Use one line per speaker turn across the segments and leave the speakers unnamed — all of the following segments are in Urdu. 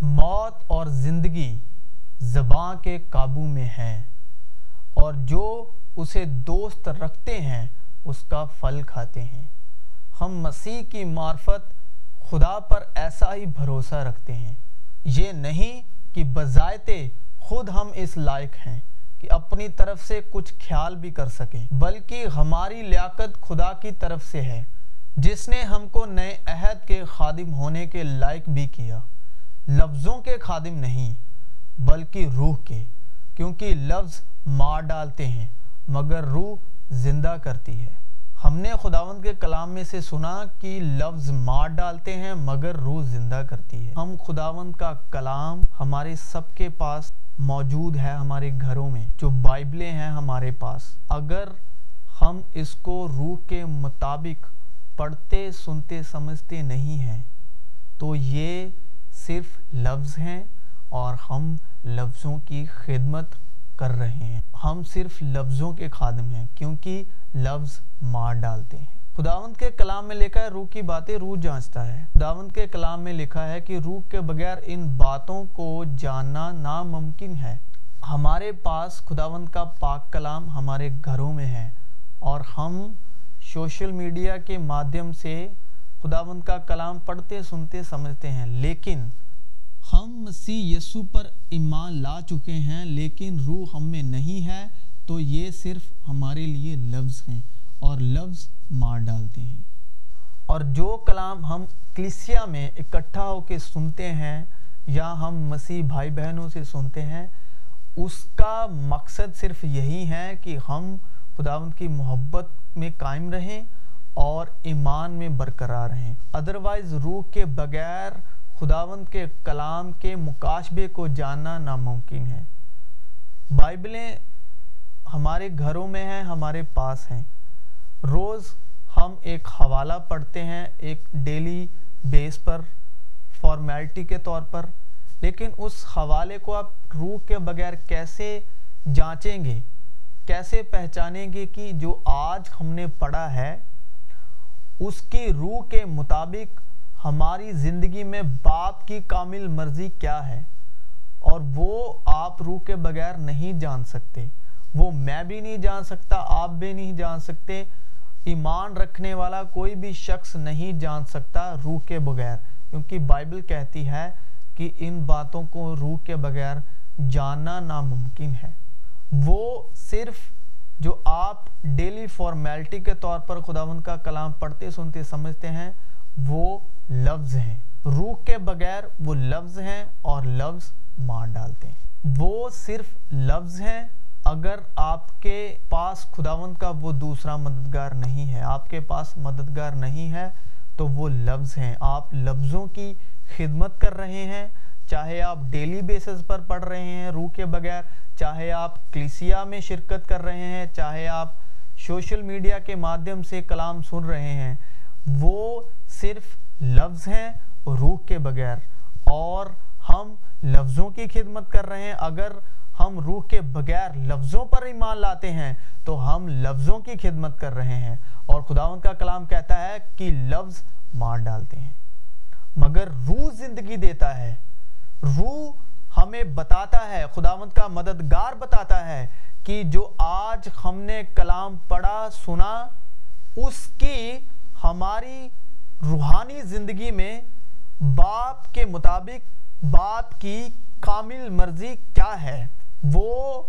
موت اور زندگی زباں کے قابو میں ہیں اور جو اسے دوست رکھتے ہیں، اس کا پھل کھاتے ہیں۔ ہم مسیح کی معرفت خدا پر ایسا ہی بھروسہ رکھتے ہیں۔ یہ نہیں کہ بذائتے خود ہم اس لائق ہیں کہ اپنی طرف سے کچھ خیال بھی کر سکیں، بلکہ ہماری لیاقت خدا کی طرف سے ہے، جس نے ہم کو نئے عہد کے خادم ہونے کے لائق بھی کیا۔ لفظوں کے خادم نہیں، بلکہ روح کے، کیونکہ لفظ مار ڈالتے ہیں، مگر روح زندہ کرتی ہے۔ ہم نے خداوند کے کلام میں سے سنا کہ لفظ مار ڈالتے ہیں، مگر روح زندہ کرتی ہے۔ ہم خداوند کا کلام ہمارے سب کے پاس موجود ہے، ہمارے گھروں میں، جو بائبلیں ہیں ہمارے پاس۔ اگر ہم اس کو روح کے مطابق پڑھتے، سنتے، سمجھتے نہیں ہیں، تو یہ صرف لفظ ہیں اور ہم لفظوں کی خدمت کر رہے ہیں۔ ہم صرف لفظوں کے خادم ہیں کیونکہ لفظ مار ڈالتے ہیں۔ خداوند کے کلام میں لکھا ہے روح کی باتیں روح جانچتا ہے۔ خداوند کے کلام میں لکھا ہے کہ روح کے بغیر ان باتوں کو جاننا ناممکن ہے۔ ہمارے پاس خداوند کا پاک کلام ہمارے گھروں میں ہے اور ہم سوشل میڈیا کے مادھیم سے خداوند کا کلام پڑھتے سنتے سمجھتے ہیں، لیکن ہم مسیح یسو پر ایمان لا چکے ہیں، لیکن روح ہم میں نہیں ہے، تو یہ صرف ہمارے لیے لفظ ہیں اور لفظ مار ڈالتے ہیں۔ اور جو کلام ہم کلیسیا میں اکٹھا ہو کے سنتے ہیں یا ہم مسیح بھائی بہنوں سے سنتے ہیں، اس کا مقصد صرف یہی ہے کہ ہم خداوند کی محبت میں قائم رہیں اور ایمان میں برقرار رہیں۔ ادروائز روح کے بغیر خداوند کے کلام کے مقاشبے کو جاننا ناممکن ہے۔ بائبلیں ہمارے گھروں میں ہیں، ہمارے پاس ہیں۔ روز ہم ایک حوالہ پڑھتے ہیں، ایک ڈیلی بیس پر، فارمیلٹی کے طور پر۔ لیکن اس حوالے کو آپ روح کے بغیر کیسے جانچیں گے؟ کیسے پہچانیں گے کہ جو آج ہم نے پڑھا ہے، اس کی روح کے مطابق ہماری زندگی میں باپ کی کامل مرضی کیا ہے؟ اور وہ آپ روح کے بغیر نہیں جان سکتے۔ وہ میں بھی نہیں جان سکتا، آپ بھی نہیں جان سکتے۔ ایمان رکھنے والا کوئی بھی شخص نہیں جان سکتا روح کے بغیر۔ کیونکہ بائبل کہتی ہے کہ ان باتوں کو روح کے بغیر جاننا ناممکن ہے۔ وہ صرف جو آپ ڈیلی فارمیلٹی کے طور پر خداوند کا کلام پڑھتے، سنتے، سمجھتے ہیں، وہ لفظ ہیں۔ روح کے بغیر وہ لفظ ہیں اور لفظ مار ڈالتے ہیں۔ وہ صرف لفظ ہیں۔ اگر آپ کے پاس خداوند کا وہ دوسرا مددگار نہیں ہے، آپ کے پاس مددگار نہیں ہے، تو وہ لفظ ہیں۔ آپ لفظوں کی خدمت کر رہے ہیں۔ چاہے آپ ڈیلی بیسز پر پڑھ رہے ہیں روح کے بغیر، چاہے آپ کلیسیا میں شرکت کر رہے ہیں، چاہے آپ سوشل میڈیا کے مادھیم سے کلام سن رہے ہیں، وہ صرف لفظ ہیں روح کے بغیر اور ہم لفظوں کی خدمت کر رہے ہیں۔ اگر ہم روح کے بغیر لفظوں پر ایمان لاتے ہیں تو ہم لفظوں کی خدمت کر رہے ہیں۔ اور خداون کا کلام کہتا ہے کہ لفظ مار ڈالتے ہیں۔ مگر روح زندگی دیتا ہے۔ روح ہمیں بتاتا ہے، خداوند کا مددگار بتاتا ہے کہ جو آج ہم نے کلام پڑھا، سنا، اس کی ہماری روحانی زندگی میں باپ کے مطابق باپ کی کامل مرضی کیا ہے؟ وہ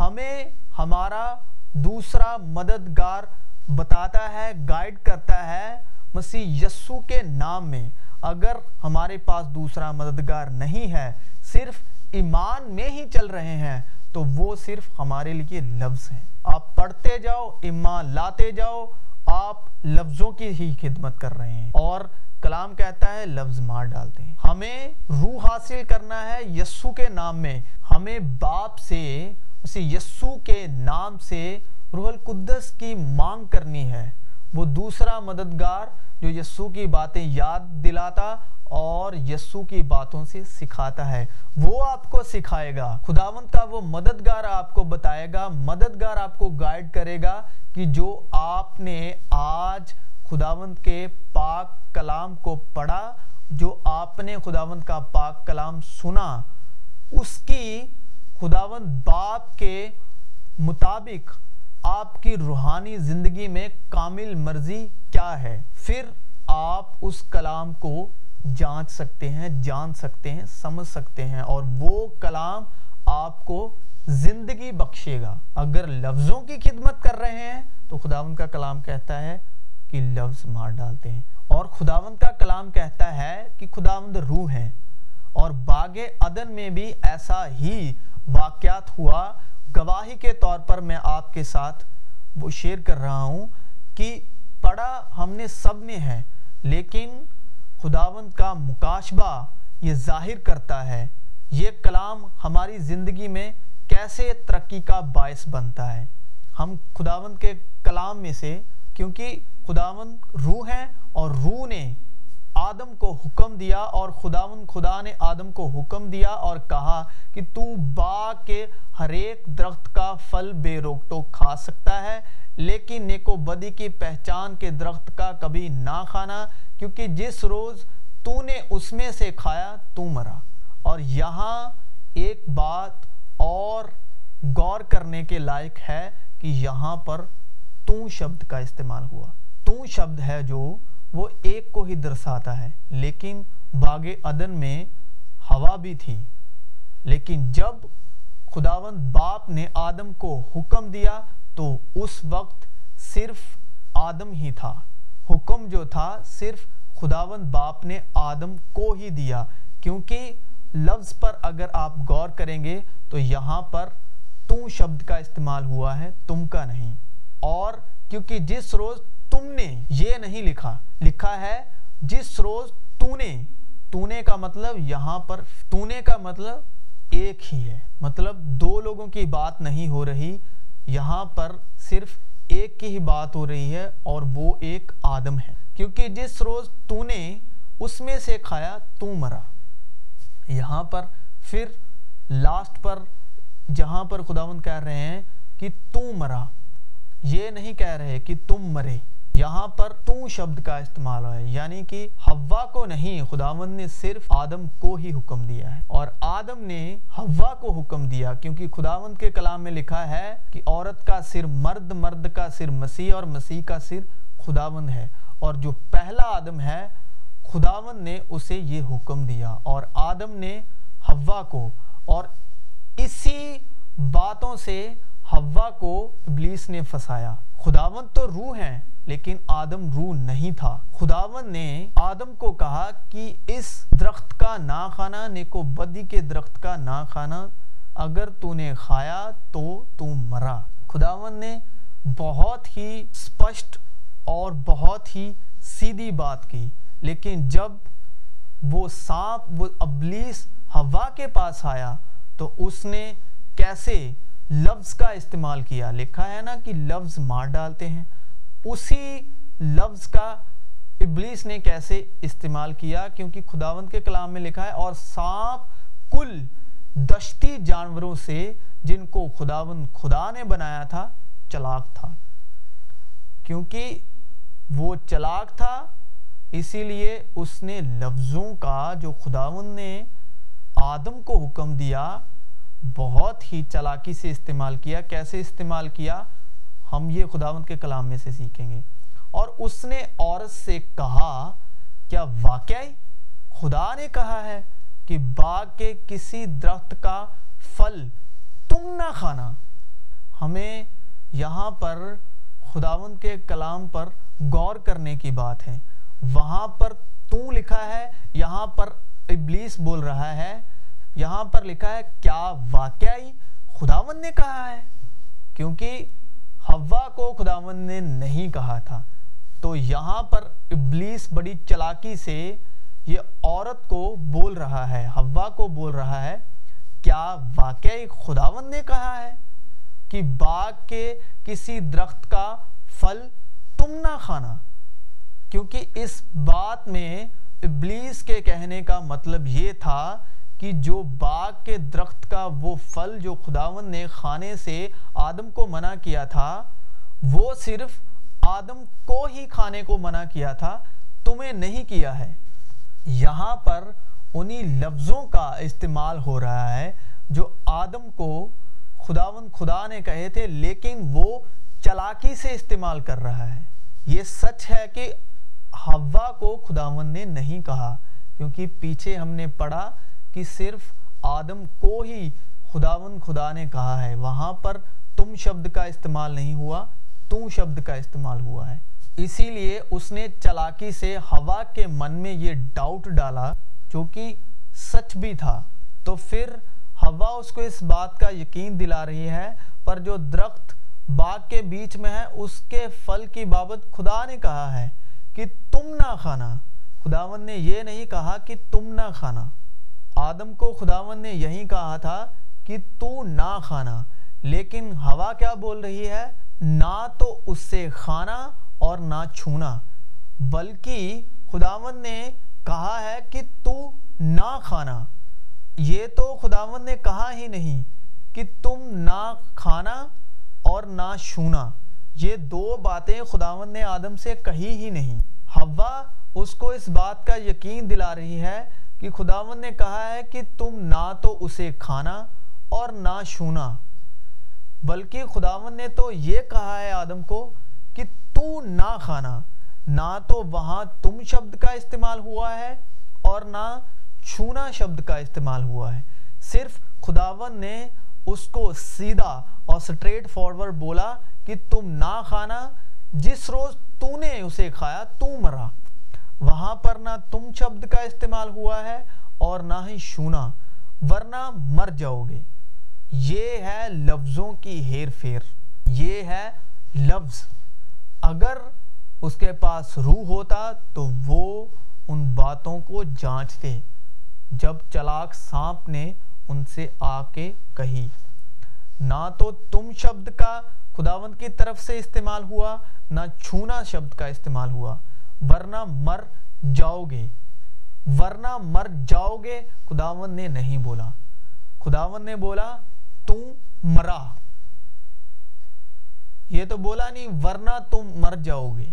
ہمیں ہمارا دوسرا مددگار بتاتا ہے گائیڈ کرتا ہے مسیح یسو کے نام میں۔ اگر ہمارے پاس دوسرا مددگار نہیں ہے، صرف ایمان میں ہی چل رہے ہیں، تو وہ صرف ہمارے لیے لفظ ہیں۔ آپ پڑھتے جاؤ، ایمان لاتے جاؤ آپ لفظوں کی ہی خدمت کر رہے ہیں اور کلام کہتا ہے لفظ مار ڈالتے ہیں۔ ہمیں روح حاصل کرنا ہے یسو کے نام میں۔ ہمیں باپ سے اسی یسو کے نام سے روح القدس کی مانگ کرنی ہے۔ وہ دوسرا مددگار جو یسو کی باتیں یاد دلاتا اور یسو کی باتوں سے سکھاتا ہے۔ وہ آپ کو سکھائے گا۔ خداوند کا وہ مددگار آپ کو بتائے گا۔ مددگار آپ کو گائیڈ کرے گا کہ جو آپ نے آج خداوند کے پاک کلام کو پڑھا، جو آپ نے خداوند کا پاک کلام سنا، اس کی خداوند باپ کے مطابق آپ کی روحانی زندگی میں کامل مرضی کیا ہے؟ پھر آپ اس کلام کو جانچ سکتے ہیں، جان سکتے ہیں، سمجھ سکتے ہیں اور وہ کلام آپ کو زندگی بخشے گا۔ اگر لفظوں کی خدمت کر رہے ہیں تو خداوند کا کلام کہتا ہے کہ لفظ مار ڈالتے ہیں۔ اور خداوند کا کلام کہتا ہے کہ خداوند روح ہے۔ اور باغ عدن میں بھی ایسا ہی واقعات ہوا۔ گواہی کے طور پر میں آپ کے ساتھ وہ شیئر کر رہا ہوں کہ پڑھا ہم نے سب نے ہے، لیکن خداوند کا مکاشبہ یہ ظاہر کرتا ہے، یہ کلام ہماری زندگی میں کیسے ترقی کا باعث بنتا ہے۔ ہم خداوند کے کلام میں سے، کیونکہ خداوند روح ہے اور روح نے آدم کو حکم دیا اور خداون خدا نے آدم کو حکم دیا اور کہا کہ تو باغ کے ہر ایک درخت کا پھل بے روک ٹوک کھا سکتا ہے۔ لیکن نیکو بدی کی پہچان کے درخت کا کبھی نہ کھانا کیونکہ جس روز تو نے اس میں سے کھایا، تو مرا۔ اور یہاں ایک بات اور غور کرنے کے لائق ہے کہ یہاں پر تو شبد کا استعمال ہوا۔ تو شبد ہے جو وہ ایک کو ہی درساتا ہے، لیکن باغ عدن میں ہوا بھی تھی۔ لیکن جب خداوند باپ نے آدم کو حکم دیا تو اس وقت صرف آدم ہی تھا۔ حکم جو تھا، صرف خداوند باپ نے آدم کو ہی دیا۔ کیونکہ لفظ پر اگر آپ غور کریں گے تو یہاں پر تو شبد کا استعمال ہوا ہے، تم کا نہیں۔ اور کیونکہ جس روز تم نے یہ نہیں لکھا لکھا ہے جس روز تو نے۔ تو نے کا مطلب یہاں پر تو نے کا مطلب ایک ہی ہے۔ مطلب دو لوگوں کی بات نہیں ہو رہی یہاں پر صرف ایک کی ہی بات ہو رہی ہے اور وہ ایک آدم ہے۔ کیونکہ جس روز تو نے اس میں سے کھایا، تو مرا۔ یہاں پر پھر لاسٹ پر جہاں پر خداون کہہ رہے ہیں کہ تو مرا۔ یہ نہیں کہہ رہے کہ تم مرے۔ یہاں پر تو شبد کا استعمال ہے یعنی کہ ہوا کو نہیں، خداوند نے صرف آدم کو ہی حکم دیا ہے۔ اور آدم نے ہوا کو حکم دیا، کیونکہ خداوند کے کلام میں لکھا ہے کہ عورت کا سر مرد مرد کا سر مسیح، اور مسیح کا سر خداوند ہے۔ اور جو پہلا آدم ہے، خداوند نے اسے یہ حکم دیا، اور آدم نے ہوا کو۔ اور اسی باتوں سے ہوا کو ابلیس نے فسایا خداوند تو روح ہے لیکن آدم روح نہیں تھا۔ خداون نے آدم کو کہا کہ اس درخت کا نہ کھانا نیکو بدی کے درخت کا نہ کھانا اگر تو نے کھایا تو تو مرا۔ خداون نے بہت ہی سپشٹ اور بہت ہی سیدھی بات کی۔ لیکن جب وہ سانپ، وہ ابلیس ہوا کے پاس آیا تو اس نے کیسے لفظ کا استعمال کیا؟ لکھا ہے نا کہ لفظ مار ڈالتے ہیں۔ اسی لفظ کا ابلیس نے کیسے استعمال کیا؟ کیونکہ خداوند کے کلام میں لکھا ہے، اور سانپ کل دشتی جانوروں سے جن کو خداوند خدا نے بنایا تھا، چلاک تھا۔ کیونکہ وہ چلاک تھا، اسی لیے اس نے لفظوں کا جو خداوند نے آدم کو حکم دیا، بہت ہی چلاکی سے استعمال کیا۔ کیسے استعمال کیا؟ ہم یہ خداوند کے کلام میں سے سیکھیں گے۔ اور اس نے عورت سے کہا، کیا واقعی خدا نے کہا ہے کہ باغ کے کسی درخت کا پھل تم نہ کھانا؟ ہمیں یہاں پر خداوند کے کلام پر غور کرنے کی بات ہے۔ وہاں پر تو لکھا ہے، یہاں پر ابلیس بول رہا ہے، یہاں پر لکھا ہے، کیا واقعی خداوند نے کہا ہے؟ کیونکہ ہوا کو خداون نے نہیں کہا تھا۔ تو یہاں پر ابلیس بڑی چلاکی سے یہ عورت کو بول رہا ہے ہوا کو بول رہا ہے، کیا واقعی خداون نے کہا ہے کہ باغ کے کسی درخت کا پھل تم نہ کھانا؟ کیونکہ اس بات میں ابلیس کے کہنے کا مطلب یہ تھا کہ جو باغ کے درخت کا وہ پھل جو خداون نے کھانے سے آدم کو منع کیا تھا، وہ صرف آدم کو ہی کھانے کو منع کیا تھا، تمہیں نہیں کیا ہے۔ یہاں پر انہی لفظوں کا استعمال ہو رہا ہے جو آدم کو خداون خدا نے کہے تھے، لیکن وہ چلاکی سے استعمال کر رہا ہے۔ یہ سچ ہے کہ ہوا کو خداون نے نہیں کہا، کیونکہ پیچھے ہم نے پڑھا کہ صرف آدم کو ہی خداون خدا نے کہا ہے۔ وہاں پر تم شبد کا استعمال نہیں ہوا تم شبد کا استعمال ہوا ہے۔ اسی لیے اس نے چلاکی سے ہوا کے من میں یہ ڈاؤٹ ڈالا، جو کہ سچ بھی تھا۔ تو پھر ہوا اس کو اس بات کا یقین دلا رہی ہے، پر جو درخت باغ کے بیچ میں ہے، اس کے پھل کی بابت خدا نے کہا ہے کہ تم نہ کھانا۔ خداون نے یہ نہیں کہا کہ تم نہ کھانا۔ آدم کو خداون نے یہی کہا تھا کہ تو نہ کھانا، لیکن ہوا کیا بول رہی ہے؟ نہ تو اس سے کھانا اور نہ چھونا۔ بلکہ خداون نے کہا ہے کہ تو نہ کھانا۔ یہ تو خداون نے کہا ہی نہیں کہ تم نہ کھانا اور نہ چھونا۔ یہ دو باتیں خداون نے آدم سے کہی ہی نہیں۔ ہوا اس کو اس بات کا یقین دلا رہی ہے کہ خداون نے کہا ہے کہ تم نہ تو اسے کھانا اور نہ چھونا، بلکہ خداون نے تو یہ کہا ہے آدم کو کہ تو نہ کھانا، نہ تو وہاں تم شبد کا استعمال ہوا ہے اور نہ چھونا شبد کا استعمال ہوا ہے۔ صرف خداون نے اس کو سیدھا اور سٹریٹ فارورڈ بولا کہ تم نہ کھانا، جس روز تو نے اسے کھایا، تو مرا۔ وہاں پر نہ تم شبد کا استعمال ہوا ہے اور نہ ہی شونا ورنہ مر جاؤ گے۔ یہ ہے لفظوں کی ہیر فیر یہ ہے لفظ۔ اگر اس کے پاس روح ہوتا تو وہ ان باتوں کو جانچتے، جب چلاک سانپ نے ان سے آ کے کہی۔ نہ تو تم شبد کا خداوند کی طرف سے استعمال ہوا، نہ چھونا شبد کا استعمال ہوا۔ ورنہ مر جاؤ گے ورنہ مر جاؤ گے خداون نے نہیں بولا۔ خداون نے بولا، تم مرا۔ یہ تو بولا نہیں، ورنہ تم مر جاؤ گے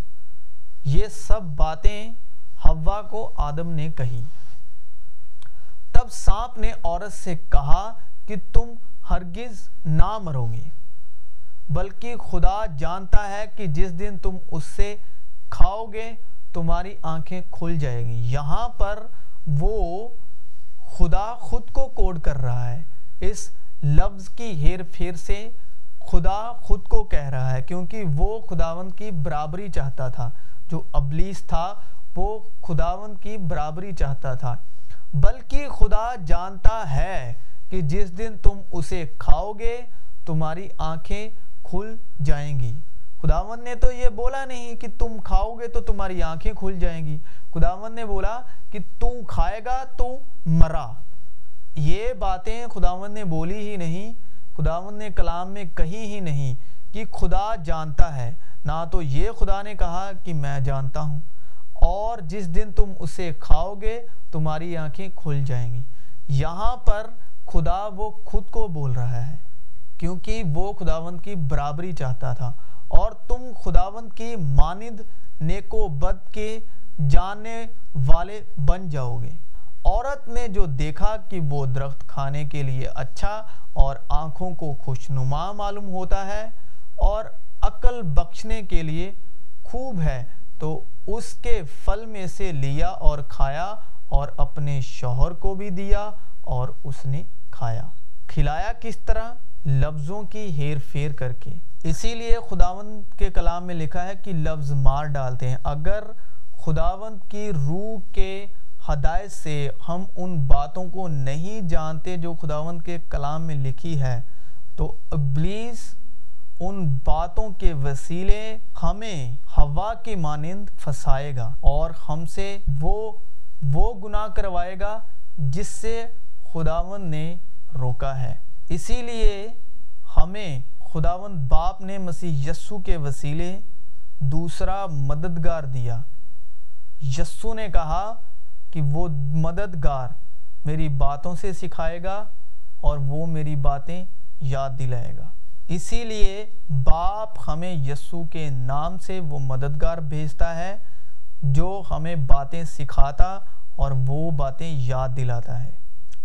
یہ سب باتیں ہوا کو آدم نے کہی۔ تب سانپ نے عورت سے کہا کہ تم ہرگز نہ مرو گے، بلکہ خدا جانتا ہے کہ جس دن تم اس سے کھاؤ گے تمہاری آنکھیں کھل جائے گی۔ یہاں پر وہ خدا خود کو کوڈ کر رہا ہے۔ اس لفظ کی ہیر پھیر سے خدا خود کو کہہ رہا ہے، کیونکہ وہ خداون کی برابری چاہتا تھا۔ جو ابلیس تھا، وہ خداون کی برابری چاہتا تھا۔ بلکہ خدا جانتا ہے کہ جس دن تم اسے کھاؤ گے، تمہاری آنکھیں کھل جائیں گی۔ خداون نے تو یہ بولا نہیں کہ تم کھاؤ گے تو تمہاری آنکھیں کھل جائیں گی۔ خداون نے بولا کہ تم کھائے گا تو مرا۔ یہ باتیں خداون نے بولی ہی نہیں خداون نے کلام میں کہی ہی نہیں کہ خدا جانتا ہے۔ نہ تو یہ خدا نے کہا کہ میں جانتا ہوں۔ اور جس دن تم اسے کھاؤ گے، تمہاری آنکھیں کھل جائیں گی۔ یہاں پر خدا وہ خود کو بول رہا ہے، کیونکہ وہ خداوند کی برابری چاہتا تھا۔ اور تم خداوند کی ماند نیک و بد کے جاننے والے بن جاؤ گے۔ عورت نے جو دیکھا کہ وہ درخت کھانے کے لیے اچھا اور آنکھوں کو خوشنما معلوم ہوتا ہے اور عقل بخشنے کے لیے خوب ہے، تو اس کے پھل میں سے لیا اور کھایا اور اپنے شوہر کو بھی دیا اور اس نے کھایا۔ کھلایا کس طرح؟ لفظوں کی ہیر پھیر کر کے۔ اسی لیے خداوند کے کلام میں لکھا ہے کہ لفظ مار ڈالتے ہیں۔ اگر خداوند کی روح کے ہدایت سے ہم ان باتوں کو نہیں جانتے جو خداوند کے کلام میں لکھی ہے، تو ابلیس ان باتوں کے وسیلے ہمیں ہوا کے مانند پھنسائے گا اور ہم سے وہ وہ گناہ کروائے گا جس سے خداوند نے روکا ہے۔ اسی لیے ہمیں خداوند باپ نے مسیح یسو کے وسیلے دوسرا مددگار دیا۔ یسو نے کہا کہ وہ مددگار میری باتوں سے سکھائے گا اور وہ میری باتیں یاد دلائے گا۔ اسی لیے باپ ہمیں یسو کے نام سے وہ مددگار بھیجتا ہے جو ہمیں باتیں سکھاتا اور وہ باتیں یاد دلاتا ہے۔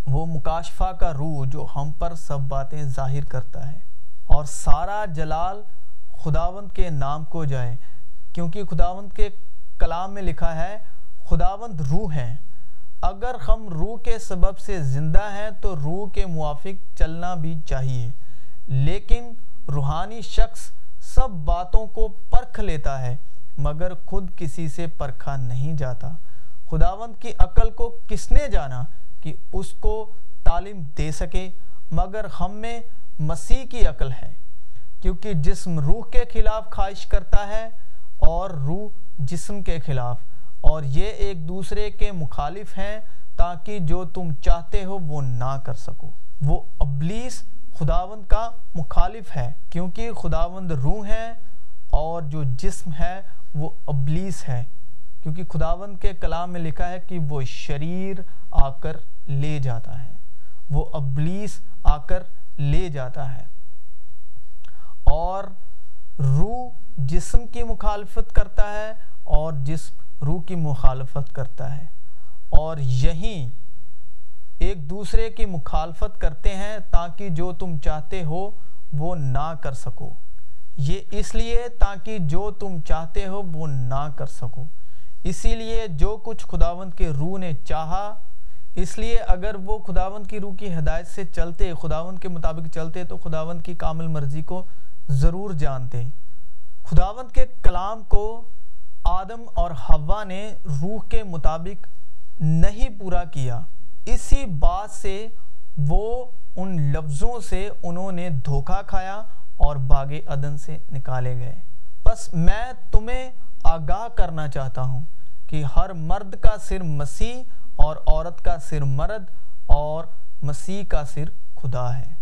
وہ مکاشفہ کا روح جو ہم پر سب باتیں ظاہر کرتا ہے۔ اور سارا جلال خداوند کے نام کو جائے کیونکہ خداوند کے کلام میں لکھا ہے، خداوند روح ہے اگر ہم روح کے سبب سے زندہ ہیں تو روح کے موافق چلنا بھی چاہیے۔ لیکن روحانی شخص سب باتوں کو پرکھ لیتا ہے، مگر خود کسی سے پرکھا نہیں جاتا۔ خداوند کی عقل کو کس نے جانا کہ اس کو تعلیم دے سکے؟ مگر ہم میں مسیح کی عقل ہے، کیونکہ جسم روح کے خلاف خواہش کرتا ہے اور روح جسم کے خلاف۔ اور یہ ایک دوسرے کے مخالف ہیں تاکہ جو تم چاہتے ہو وہ نہ کر سکو۔ وہ ابلیس خداوند کا مخالف ہے، کیونکہ خداوند روح ہے اور جو جسم ہے وہ ابلیس ہے۔ کیونکہ خداوند کے کلام میں لکھا ہے کہ وہ شریر آ کر لے جاتا ہے۔ وہ ابلیس آ کر لے جاتا ہے۔ اور روح جسم کی مخالفت کرتا ہے اور جسم روح کی مخالفت کرتا ہے۔ اور یہیں ایک دوسرے کی مخالفت کرتے ہیں تاکہ جو تم چاہتے ہو وہ نہ کر سکو۔ یہ اس لیے تاکہ جو تم چاہتے ہو وہ نہ کر سکو۔ اسی لیے جو کچھ خداوند کے روح نے چاہا اس لیے اگر وہ خداوند کی روح کی ہدایت سے چلتے، خداوند کے مطابق چلتے، تو خداوند کی کامل مرضی کو ضرور جانتے۔ خداوند کے کلام کو آدم اور ہوا نے روح کے مطابق نہیں پورا کیا۔ اسی بات سے وہ ان لفظوں سے انہوں نے دھوکہ کھایا اور باغ عدن سے نکالے گئے۔ بس میں تمہیں آگاہ کرنا چاہتا ہوں کہ ہر مرد کا سر مسیح اور عورت کا سر مرد اور مسیح کا سر خدا ہے۔